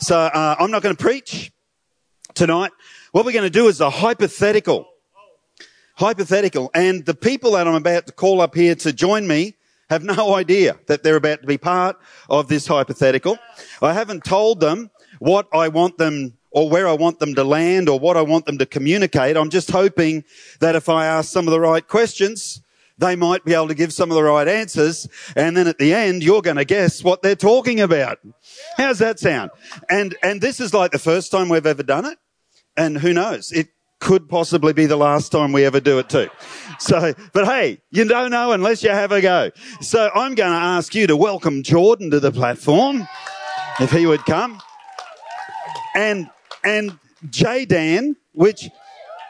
So uh, I'm not going to preach tonight. What we're going to do is a hypothetical. Hypothetical. And the people that I'm about to call up here to join me have no idea that they're about to be part of this hypothetical. I haven't told them what I want them or where I want them to land or what I want them to communicate. I'm just hoping that if I ask some of the right questions, they might be able to give some of the right answers. And then at the end, you're going to guess what they're talking about. How's that sound? And, and this is like the first time we've ever done it. And who knows? It could possibly be the last time we ever do it too. So, but hey, you don't know unless you have a go. So I'm going to ask you to welcome Jordan to the platform, if he would come. And, and JDAM, which,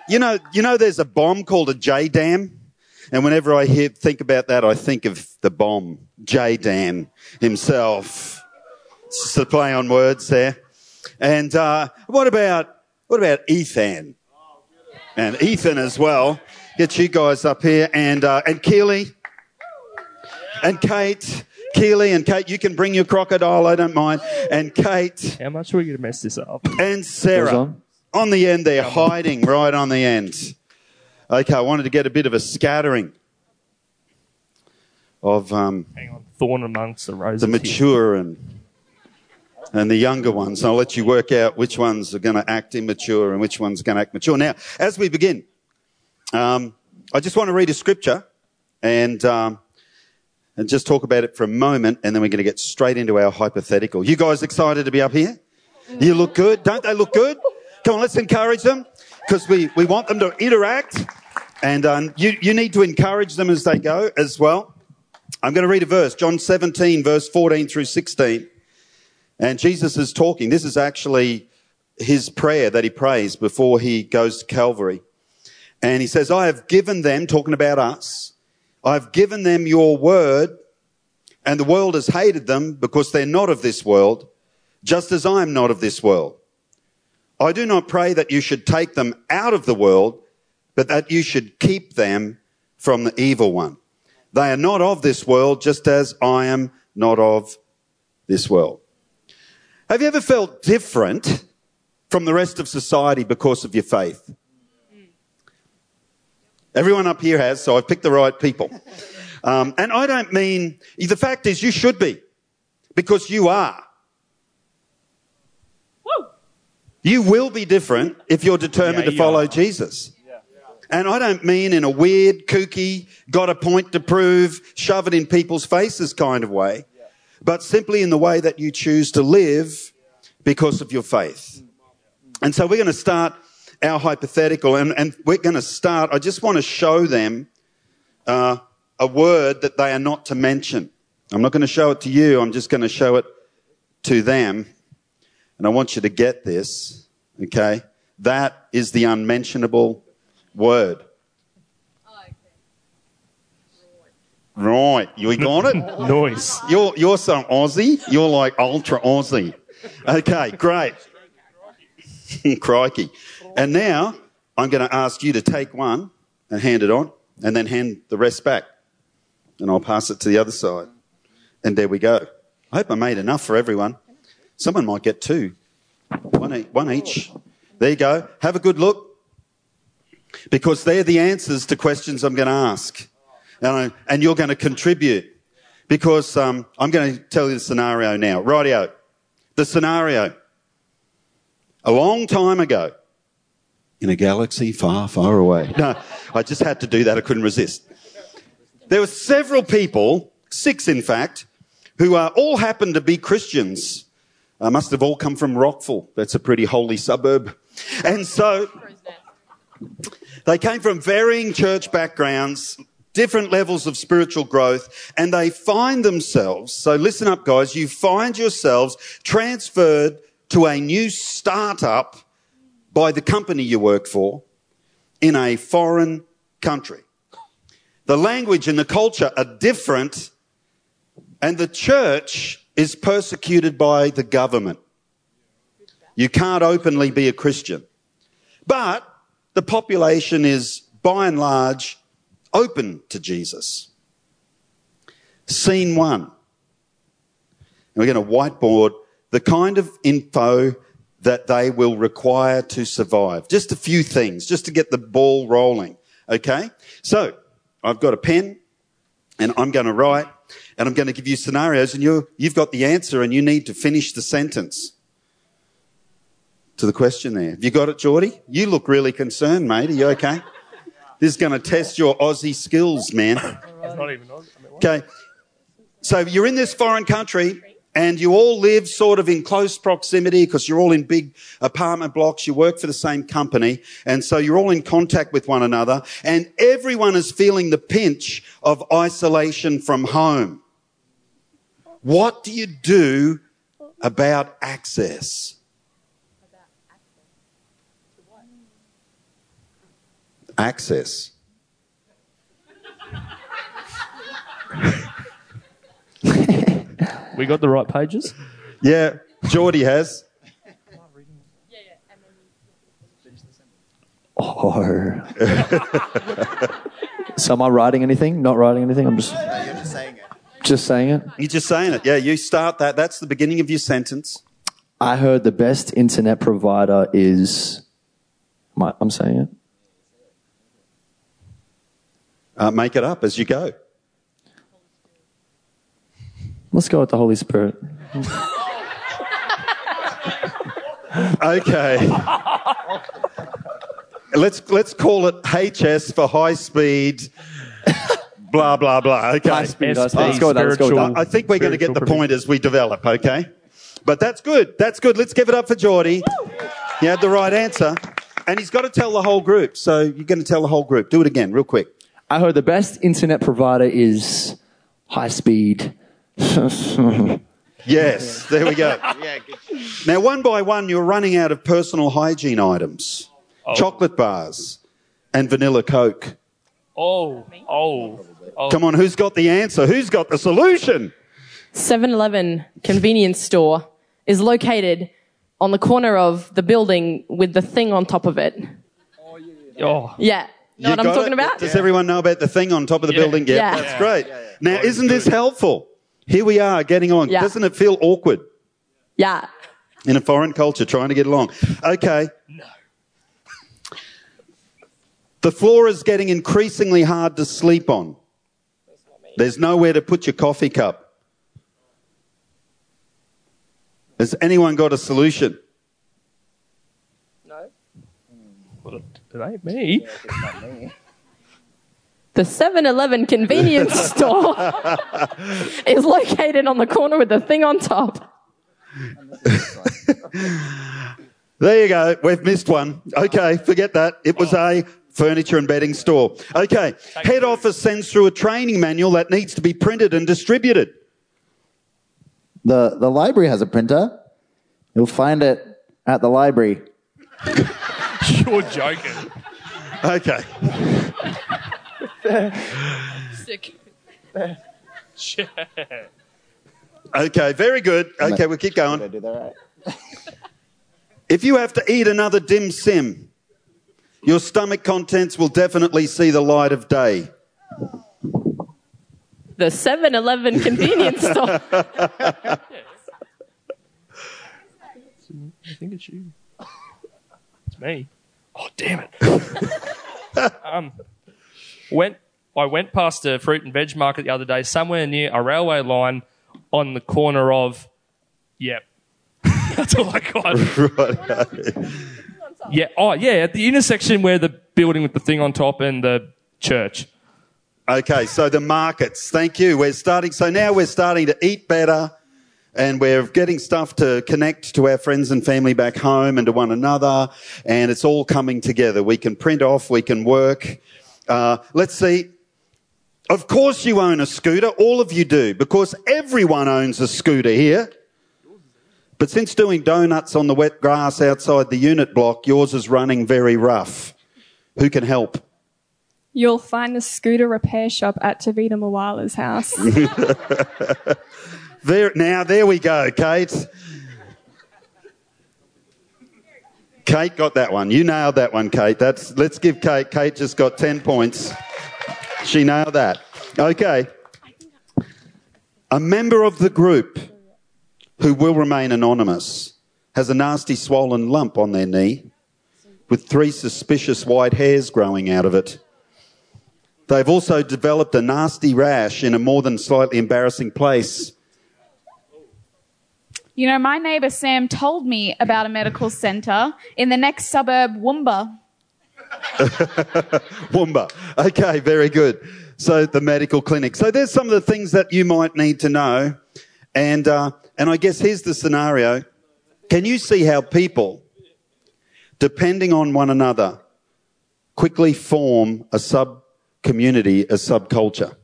you know, you know, there's a bomb called a JDAM. And whenever I hear, think about that, I think of the bomb, JDAM himself. It's a play on words there. And, uh, what about, what about Ethan? And Ethan as well. Get you guys up here and, uh, and Keely and Kate. Keely and Kate, you can bring your crocodile, I don't mind. And Kate How much are we going to mess this up? and Sarah. on. On the end, they're hiding right on the end. Okay, I wanted to get a bit of a scattering of um, Thorn amongst the roses. the here. mature and and the younger ones. I'll let you work out which ones are going to act immature and which ones are going to act mature. Now, as we begin, um, I just want to read a scripture and um, and just talk about it for a moment, and then we're going to get straight into our hypothetical. You guys excited to be up here? You look good, don't they look good? Come on, let's encourage them because we, we want them to interact, and um, you you need to encourage them as they go as well. I'm going to read a verse, John 17, verse 14 through 16. And Jesus is talking. This is actually his prayer that he prays before he goes to Calvary. And he says, I have given them, talking about us, I've given them your word, and the world has hated them because they're not of this world, just as I am not of this world. I do not pray that you should take them out of the world, but that you should keep them from the evil one. They are not of this world, just as I am not of this world. Have you ever felt different from the rest of society because of your faith? Everyone up here has, so I've picked the right people. Um, and I don't mean, the fact is you should be, because you are. You will be different if you're determined Yeah, to follow are. Jesus. And I don't mean in a weird, kooky, got a point to prove, shove it in people's faces kind of way, but simply in the way that you choose to live because of your faith. And so we're going to start our hypothetical, and, and we're going to start. I just want to show them uh, a word that they are not to mention. I'm not going to show it to you, I'm just going to show it to them. And I want you to get this, okay? That is the unmentionable word. Right, you got it? Noise. You're, you're some Aussie. You're like ultra Aussie. Okay, great. Crikey. And now I'm going to ask you to take one and hand it on and then hand the rest back. And I'll pass it to the other side. And there we go. I hope I made enough for everyone. Someone might get two. One, one each. There you go. Have a good look. Because they're the answers to questions I'm going to ask. And, I, and you're going to contribute. Because um, I'm going to tell you the scenario now. Rightio. The scenario. A long time ago, in a galaxy far, far away. No, I just had to do that. I couldn't resist. There were several people, six in fact, who uh, all happened to be Christians. Uh, must have all come from Rockville. That's a pretty holy suburb. And so they came from varying church backgrounds, different levels of spiritual growth, and they find themselves, so listen up guys, you find yourselves transferred to a new startup by the company you work for in a foreign country. The language and the culture are different, and the church is persecuted by the government. You can't openly be a Christian. But the population is by and large open to Jesus. Scene one. And we're going to whiteboard the kind of info that they will require to survive. Just a few things, just to get the ball rolling. Okay? So, I've got a pen and I'm going to write and I'm going to give you scenarios and you you've got the answer and you need to finish the sentence to the question there. Have you got it, Geordie? You look really concerned, mate. Are you okay? This is going to test your Aussie skills, man. It's not even on. I mean, what? Okay. So you're in this foreign country and you all live sort of in close proximity because you're all in big apartment blocks. You work for the same company. And so you're all in contact with one another and everyone is feeling the pinch of isolation from home. What do you do about access? Access. We got the right pages. Yeah, Geordie has. Oh. so am I writing anything? Not writing anything? I'm just You're just saying it. just saying it. You're just saying it. Yeah, you start that. That's the beginning of your sentence. I heard the best internet provider is. Am I, I'm saying it. Uh, make it up as you go. Let's go with the Holy Spirit. Okay. let's let's call it HS for high speed. Blah blah blah. Okay. High speed. SP, Let's go with that. Let's go with that. I think we're going to get the point as we develop. Okay. But that's good. That's good. Let's give it up for Geordie. He had the right answer, and he's got to tell the whole group. So you're going to tell the whole group. Do it again, real quick. I heard the best internet provider is high speed. Yes. There we go. Yeah. Now, one by one, you're running out of personal hygiene items, oh. chocolate bars, and vanilla Coke. Oh, oh, oh. Come on, who's got the answer? Who's got the solution? 7 Eleven convenience store is located on the corner of the building with the thing on top of it. Oh, Yeah. Know You what I'm talking it? about? Does everyone know about the thing on top of the Yeah. building? Yeah, Yeah. that's Yeah. great. Now, isn't this helpful? Here we are getting on. Yeah. Doesn't it feel awkward Yeah. in a foreign culture trying to get along? Okay. no. The floor is getting increasingly hard to sleep on. There's nowhere to put your coffee cup. Has anyone got a solution? Well, it ain't me. The 7 Eleven convenience store is located on the corner with the thing on top. There you go. We've missed one. Okay, forget that. It was a furniture and bedding store. Okay, head office sends through a training manual that needs to be printed and distributed. The the library has a printer. You'll find it at the library. You're joking. Okay. Sick. Shit. Okay, very good. Okay, we'll keep going. do that right? If you have to eat another dim sim, your stomach contents will definitely see the light of day. The 7 Eleven convenience store. I think it's you. It's me. Oh, damn it. um, went, I went past a fruit and veg market the other day, somewhere near a railway line on the corner of, yep. That's all I got. Yeah. Oh, yeah. At the intersection where the building with the thing on top and the church. Okay, so the markets. Thank you. We're starting. So now we're starting to eat better and we're getting stuff to connect to our friends and family back home and to one another. And it's all coming together. We can print off, we can work. Uh, let's see. Of course you own a scooter. All of you do because everyone owns a scooter here. But since doing donuts on the wet grass outside the unit block, yours is running very rough. Who can help? You'll find the scooter repair shop at Tavita Mawala's house. There, now, there we go, Kate. Kate got that one. You nailed that one, Kate. That's, let's give Kate. Kate just got 10 points. She nailed that. Okay. A member of the group who will remain anonymous, has a nasty swollen lump on their knee with three suspicious white hairs growing out of it. They've also developed a nasty rash in a more than slightly embarrassing place. You know, my neighbour Sam told me about a medical centre in the next suburb, Woomba. Woomba. Okay, very good. So the medical clinic. So there's some of the things that you might need to know. And, uh, and I guess here's the scenario. Can you see how people, depending on one another, quickly form a sub community, a subculture?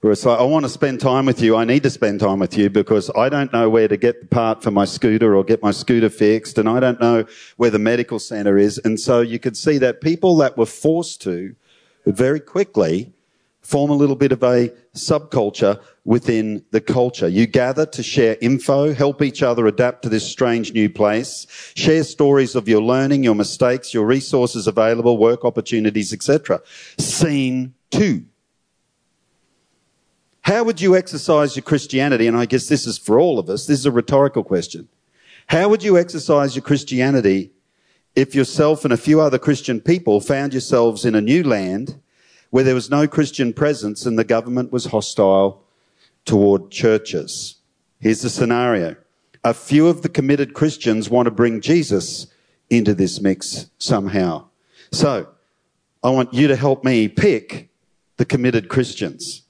Where it's like, I want to spend time with you. I need to spend time with you because I don't know where to get the part for my scooter or get my scooter fixed. And I don't know where the medical center is. And so you could see that people that were forced to very quickly form a little bit of a subculture within the culture. You gather to share info, help each other adapt to this strange new place, share stories of your learning, your mistakes, your resources available, work opportunities, etc. Scene two. How would you exercise your Christianity? And I guess this is for all of us. This is a rhetorical question. How would you exercise your Christianity if yourself and a few other Christian people found yourselves in a new land where there was no Christian presence and the government was hostile toward churches? Here's the scenario. A few of the committed Christians want to bring Jesus into this mix somehow. So I want you to help me pick the committed Christians.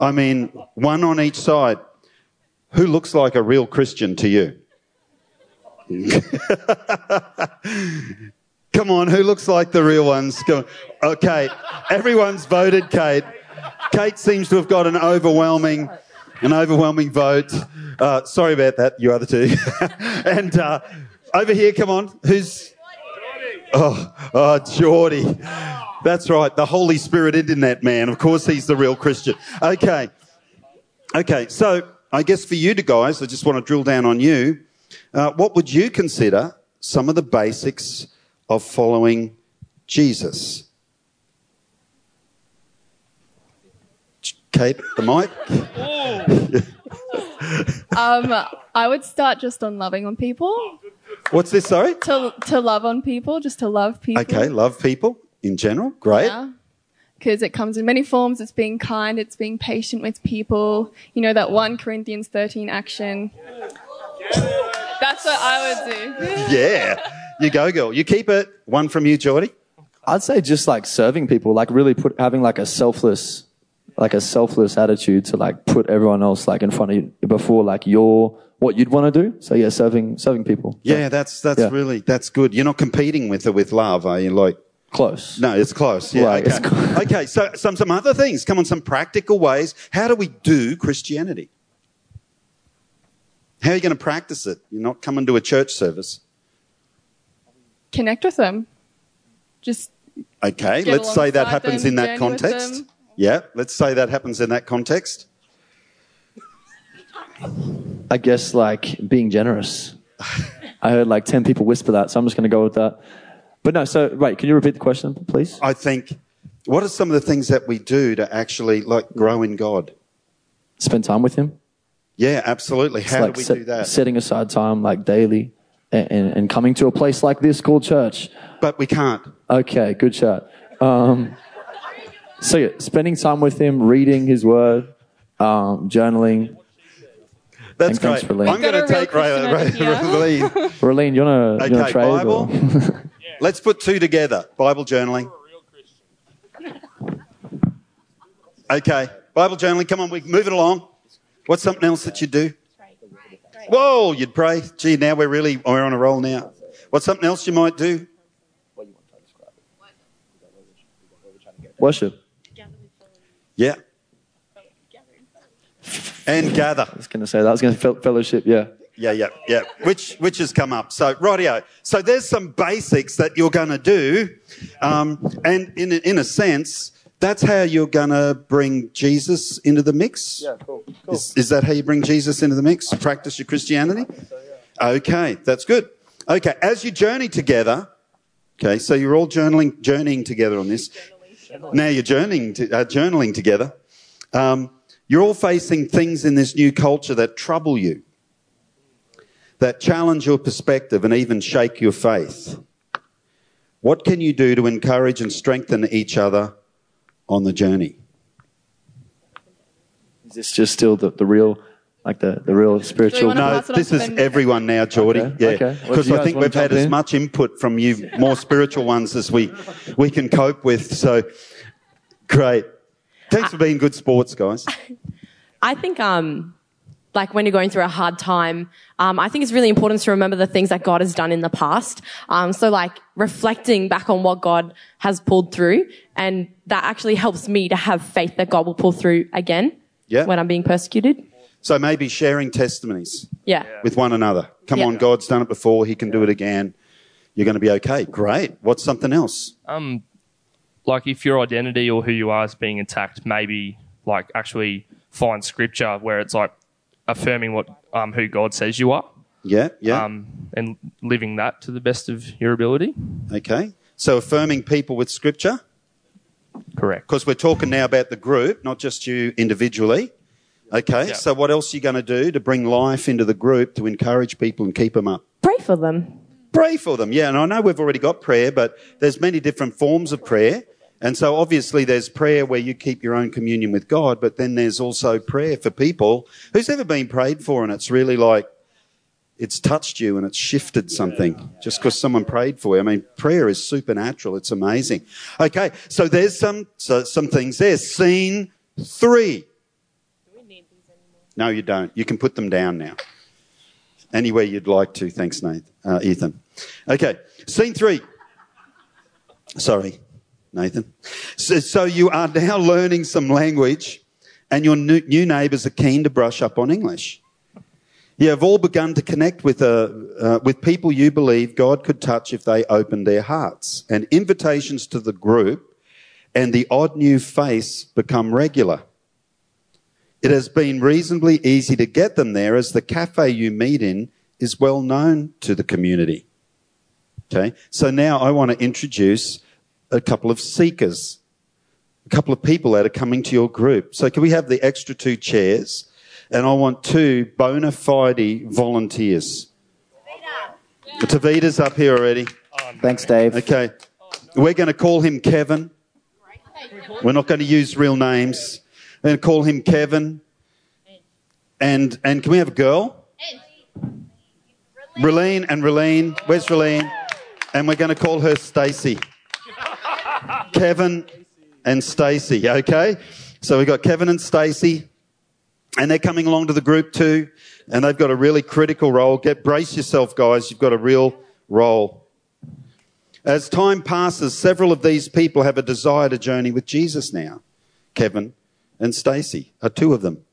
I mean, one on each side. Who looks like a real Christian to you? Come on, who looks like the real ones? Okay, everyone's voted Kate. Kate seems to have got an overwhelming, an overwhelming vote. Uh, sorry about that, you other two. and uh, over here, come on, who's? Oh, oh, Geordie. That's right. The Holy Spirit in that man. Of course, he's the real Christian. Okay. Okay. So I guess for you to guys, I just want to drill down on you. Uh, what would you consider some of the basics of following Jesus? Kate, the mic. Um, I would start just on loving on people. What's this? Sorry. To to love on people, just to love people. Okay. Love people in general. Great. Yeah. Because it comes in many forms. It's being kind. It's being patient with people. You know that one Corinthians thirteen action. That's what I would do. Yeah. You go, girl. You keep it. One from you, Geordie. I'd say just like serving people, like really put having like a selfless, like a selfless attitude to like put everyone else like in front of you before like your what you'd want to do. So yeah, serving serving people. Yeah, that's that's Yeah. really that's good. You're not competing with it with love, are you? Like, Close. no, it's close. Yeah, Right, okay. it's close. okay. So some some other things. Come on, some practical ways. How do we do Christianity? How are you going to practice it? You're not coming to a church service. Connect with them. Just Okay, let's say that happens them, in that context. Yeah, let's say that happens in that context. I guess like being generous. I heard like 10 people whisper that, so I'm just going to go with that. But no, so, wait, can you repeat the question, please? I think. What are some of the things that we do to actually like grow in God? Spend time with Him. Yeah, absolutely. It's How like do we set- do that? Setting aside time like daily and, and, and coming to a place like this called church. But we can't. Okay, good shot. Um, so yeah, spending time with Him, reading His Word, um, journaling. That's And thanks great. for Lee. I'm going to Got a real take Ray, Ray, Christian over Ray, Lee. Raleen, you want to Okay, trade? Bible. or- Let's put two together. Bible journaling. Okay, Bible journaling. Come on, we move it along. What's something else that you do? Whoa, you'd pray. Gee, now we're really we're on a roll now. What's something else you might do? Worship. Yeah. And gather. I was going to say that. I was going to fel- fellowship. Yeah. Yeah, yeah, yeah. Which which has come up. So rightio. So there's some basics that you're going to do, um, and in a, in a sense, that's how you're going to bring Jesus into the mix. Yeah, cool. Is, is that how you bring Jesus into the mix? Practice your Christianity. So, yeah. Okay, that's good. Okay, as you journey together. Okay, so you're all journaling, journeying together on this. Now you're journeying, to, uh, journaling together. Um, you're all facing things in this new culture that trouble you. That challenge your perspective and even shake your faith. What can you do to encourage and strengthen each other on the journey? Is this just still the, the real, like the, the real spiritual? No, pass it on this is Ben. everyone now, Geordie. Okay, Yeah, okay. Well, because I think we've had jump as much input from you, more spiritual ones, as we we can cope with. So, great. Thanks for being good sports, guys. I think, um, like when you're going through a hard time, um, I think it's really important to remember the things that God has done in the past. Um, so like reflecting back on what God has pulled through, and that actually helps me to have faith that God will pull through again Yeah. when I'm being persecuted. So maybe sharing testimonies Yeah. with one another. Come Yeah. on, God's done it before; He can do it again. You're going to be okay. Great. What's something else? Um, like if your identity or who you are is being attacked, maybe like actually find scripture where it's like affirming what um, who God says you are, Yeah, yeah. um, and living that to the best of your ability. okay. So affirming people with scripture. Correct. Because we're talking now about the group, not just you individually. Okay, Yeah. so what else are you going to do to bring life into the group to encourage people and keep them up? Pray for them. Pray for them. Yeah, and I know we've already got prayer, but there's many different forms of prayer. And so obviously there's prayer where you keep your own communion with God, but then there's also prayer for people. Who's ever been prayed for and it's really like it's touched you and it's shifted something just because someone prayed for you. I mean, prayer is supernatural. It's amazing. Okay, so there's some so some things there. Scene three. No, you don't. You can put them down now. Anywhere you'd like to. Thanks, Nathan. Uh, Ethan. Okay, scene three. Sorry, Nathan. So, so you are now learning some language, and your new, new neighbours are keen to brush up on English. You have all begun to connect with, uh, uh, with people you believe God could touch if they opened their hearts. And invitations to the group and the odd new face become regular. It has been reasonably easy to get them there as the cafe you meet in is well known to the community. Okay, so now I want to introduce a couple of seekers, a couple of people that are coming to your group. So can we have the extra two chairs? And I want two bona fide volunteers. Tavita. Tavita's up here already. Thanks, Dave. Okay. We're going to call him Kevin. We're not going to use real names. We're going to call him Kevin. And and can we have a girl? Relene and Relene. Where's Relene? And we're going to call her Stacy. Kevin and Stacy, okay? So we've got Kevin and Stacy. And they're coming along to the group too. And they've got a really critical role. Get brace yourself, guys. You've got a real role. As time passes, several of these people have a desire to journey with Jesus now. Kevin and Stacy are two of them.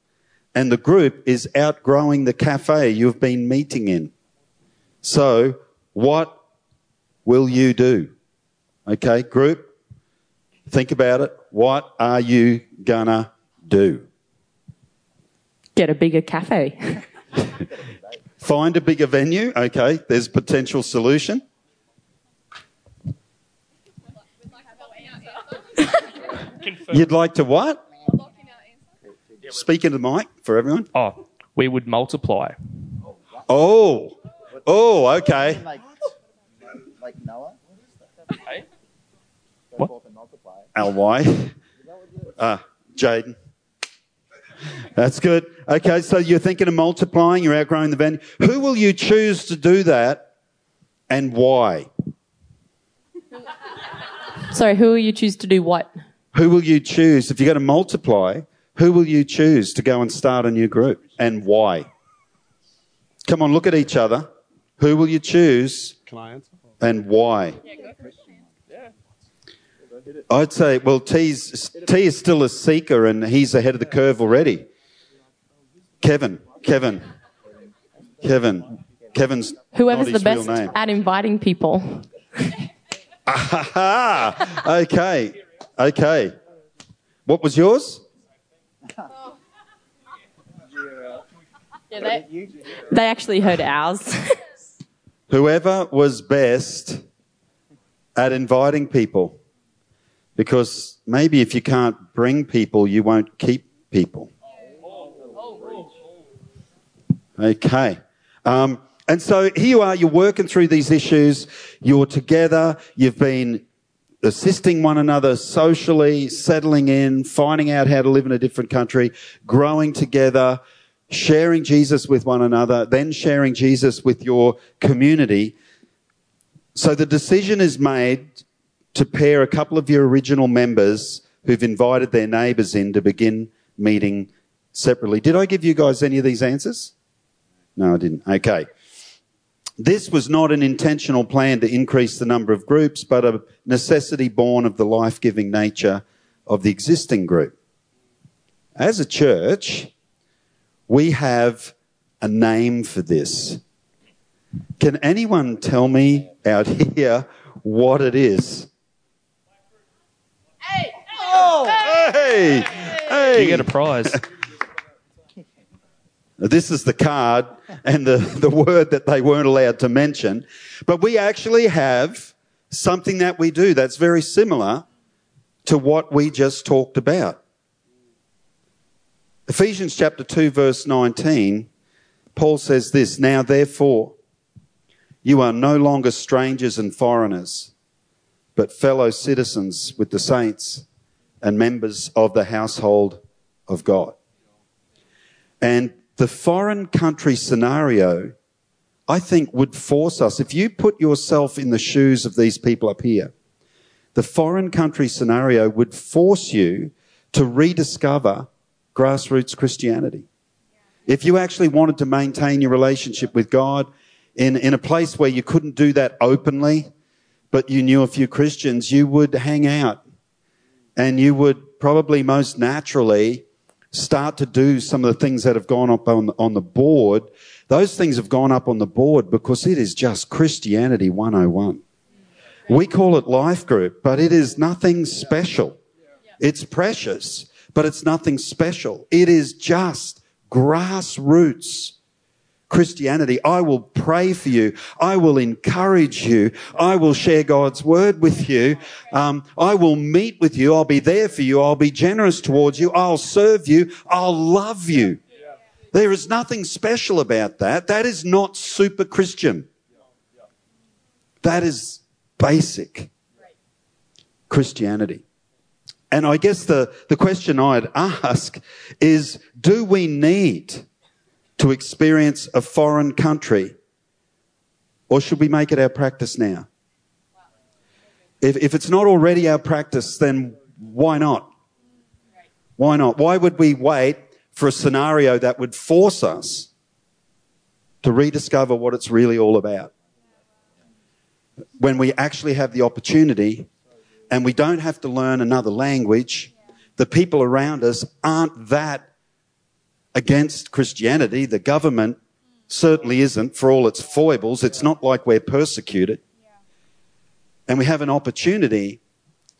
And the group is outgrowing the cafe you've been meeting in. So, what will you do? Okay, group, think about it. What are you gonna do? Get a bigger cafe. Find a bigger venue. Okay, there's potential solution. You'd like to what? Speak into the mic for everyone. Oh, we would multiply. Oh, oh, okay. Like, like Noah? Hey? Ly. Ah, Jaden. That's good. Okay, so you're thinking of multiplying, you're outgrowing the venue. Who will you choose to do that and why? Sorry, who will you choose to do what? Who will you choose? If you're going to multiply, who will you choose to go and start a new group and why? Come on, look at each other. Who will you choose and why? I'd say, well, T's, T is still a seeker and he's ahead of the curve already. Kevin, Kevin, Kevin, Kevin's Whoever's the best at inviting people. Okay, okay. What was yours? Yeah, they, they actually heard ours. Whoever was best at inviting people. Because maybe if you can't bring people, you won't keep people. Okay. Um, And so here you are, you're working through these issues, you're together, you've been assisting one another socially, settling in, finding out how to live in a different country, growing together, sharing Jesus with one another, then sharing Jesus with your community. So the decision is made to pair a couple of your original members who've invited their neighbours in to begin meeting separately. Did I give you guys any of these answers? No, I didn't. Okay. This was not an intentional plan to increase the number of groups, but a necessity born of the life giving nature of the existing group. As a church, we have a name for this. Can anyone tell me out here what it is? Oh! Hey! Hey! Hey! You get a prize. This is the card and the, the word that they weren't allowed to mention. But we actually have something that we do that's very similar to what we just talked about. Ephesians chapter 2 verse 19, Paul says this, Now therefore, you are no longer strangers and foreigners, but fellow citizens with the saints and members of the household of God. And the foreign country scenario, I think, would force us, if you put yourself in the shoes of these people up here, the foreign country scenario would force you to rediscover grassroots Christianity. If you actually wanted to maintain your relationship with God in, in a place where you couldn't do that openly, but you knew a few Christians, you would hang out and you would probably most naturally start to do some of the things that have gone up on, on the board. Those things have gone up on the board because it is just Christianity 101. We call it life group, but it is nothing special. It's precious, but it's nothing special. It is just grassroots Christianity. I will pray for you. I will encourage you. I will share God's word with you. Um, I will meet with you. I'll be there for you. I'll be generous towards you. I'll serve you. I'll love you. There is nothing special about that. That is not super Christian. That is basic Christianity. And I guess the, the question I'd ask is, do we need to experience a foreign country? Or should we make it our practice now? If, if it's not already our practice, then why not? Why not? Why would we wait for a scenario that would force us to rediscover what it's really all about? When we actually have the opportunity and we don't have to learn another language, the people around us aren't that against Christianity. The government certainly isn't for all its foibles. It's not like we're persecuted. And we have an opportunity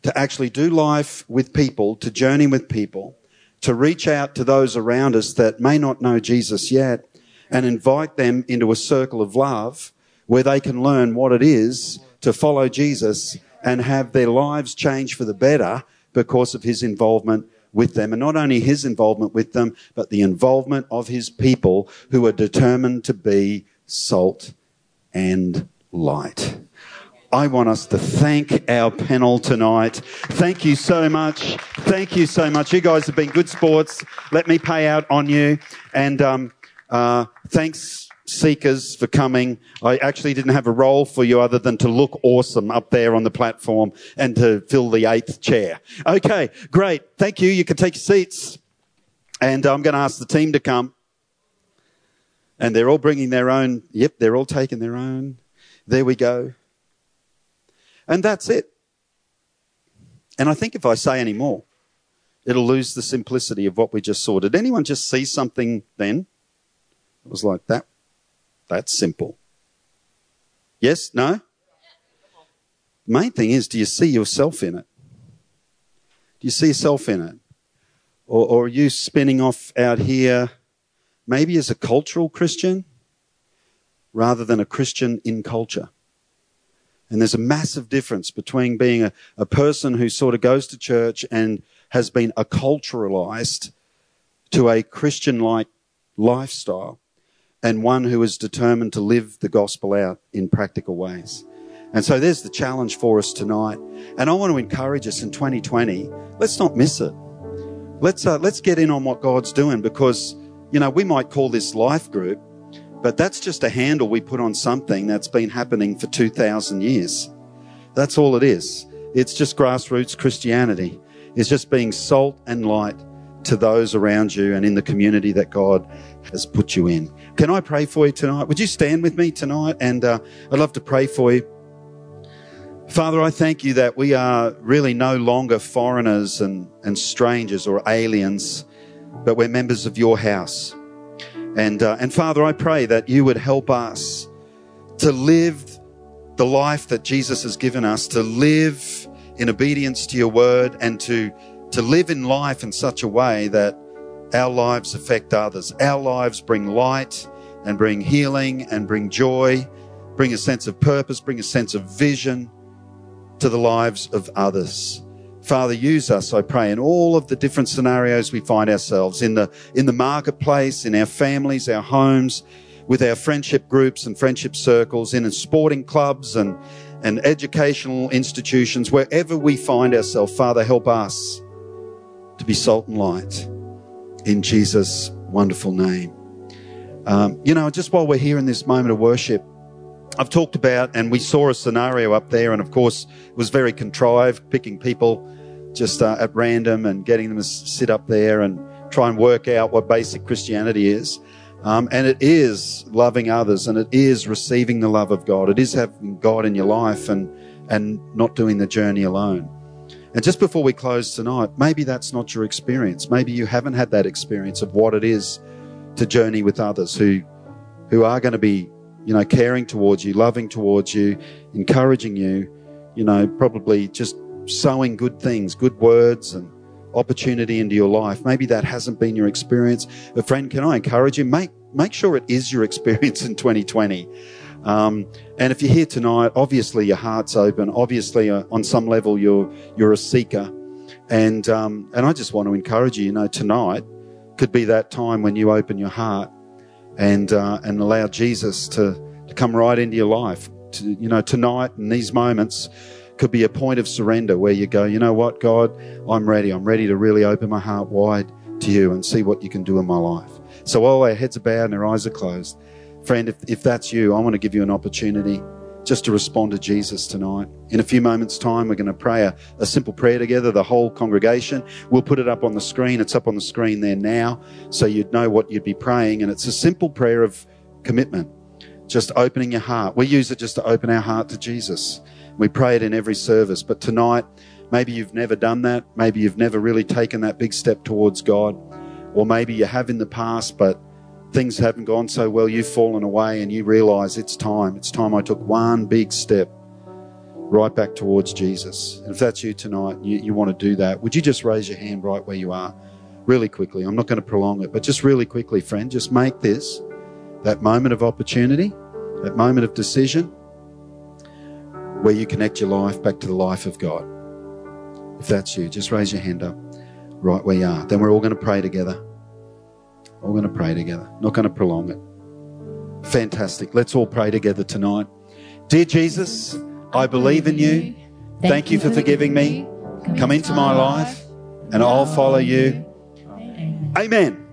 to actually do life with people, to journey with people, to reach out to those around us that may not know Jesus yet and invite them into a circle of love where they can learn what it is to follow Jesus and have their lives change for the better because of his involvement with them. And not only his involvement with them, but the involvement of his people who are determined to be salt and light. I want us to thank our panel tonight. Thank you so much. Thank you so much. You guys have been good sports. Let me pay out on you. And um, uh, thanks, seekers, for coming. I actually didn't have a role for you other than to look awesome up there on the platform and to fill the eighth chair. Okay, great. Thank you. You can take your seats. And I'm going to ask the team to come. And they're all bringing their own. Yep, they're all taking their own. There we go. And that's it. And I think if I say any more, it'll lose the simplicity of what we just saw. Did anyone just see something then? It was like that. That's simple. Yes? No? Main thing is, do you see yourself in it? Do you see yourself in it? Or, or are you spinning off out here, maybe as a cultural Christian, rather than a Christian in culture? And there's a massive difference between being a, a person who sort of goes to church and has been acculturalized to a Christian like lifestyle and one who is determined to live the gospel out in practical ways. And so there's the challenge for us tonight. And I want to encourage us in 2020, let's not miss it. Let's, uh, let's get in on what God's doing because, you know, we might call this life group, but that's just a handle we put on something that's been happening for 2,000 years. That's all it is. It's just grassroots Christianity. It's just being salt and light to those around you and in the community that God has put you in. Can I pray for you tonight? Would you stand with me tonight? And uh, I'd love to pray for you. Father, I thank you that we are really no longer foreigners and, and strangers or aliens, but we're members of your house. And, uh, and Father, I pray that you would help us to live the life that Jesus has given us, to live in obedience to your word and to, to live in life in such a way that our lives affect others. Our lives bring light and bring healing and bring joy, bring a sense of purpose, bring a sense of vision to the lives of others. Father, use us, I pray, in all of the different scenarios we find ourselves in the, in the marketplace, in our families, our homes, with our friendship groups and friendship circles, in sporting clubs and, and educational institutions, wherever we find ourselves. Father, help us to be salt and light in Jesus' wonderful name. Um, you know, just while we're here in this moment of worship, I've talked about, and we saw a scenario up there, and of course, it was very contrived, picking people just uh, at random and getting them to sit up there and try and work out what basic Christianity is. Um, and it is loving others, and it is receiving the love of God. It is having God in your life and and not doing the journey alone. And just before we close tonight, maybe that's not your experience. Maybe you haven't had that experience of what it is to journey with others who who are going to be you know, caring towards you, loving towards you, encouraging you, you know, probably just sowing good things, good words and opportunity into your life. Maybe that hasn't been your experience. But friend, can I encourage you? Make, make sure it is your experience in 2020. Um, and if you're here tonight, obviously your heart's open. Obviously, uh, on some level, you're you're a seeker, and um, and I just want to encourage you. You know, tonight could be that time when you open your heart and uh, and allow Jesus to, to come right into your life. To, you know, tonight and these moments could be a point of surrender where you go, you know what, God, I'm ready. I'm ready to really open my heart wide to you and see what you can do in my life. So while our heads are bowed and our eyes are closed, friend, if, if that's you, I want to give you an opportunity just to respond to Jesus tonight. In a few moments' time, we're going to pray a, a, simple prayer together, the whole congregation. We'll put it up on the screen. It's up on the screen there now, so you'd know what you'd be praying. And it's a simple prayer of commitment, just opening your heart. We use it just to open our heart to Jesus. We pray it in every service. But tonight, maybe you've never done that. Maybe you've never really taken that big step towards God. Or maybe you have in the past, but things haven't gone so well, you've fallen away and you realize it's time. It's time I took one big step right back towards Jesus. And if that's you tonight, you, you want to do that, would you just raise your hand right where you are? Really quickly. I'm not going to prolong it, but just really quickly, friend, just make this that moment of opportunity, that moment of decision where you connect your life back to the life of God. If that's you, just raise your hand up right where you are. Then we're all going to pray together. We're going to pray together. Not going to prolong it. Fantastic. Let's all pray together tonight. Dear Jesus, I believe in you. Thank you for forgiving me. Come into my life and I'll follow you. Amen.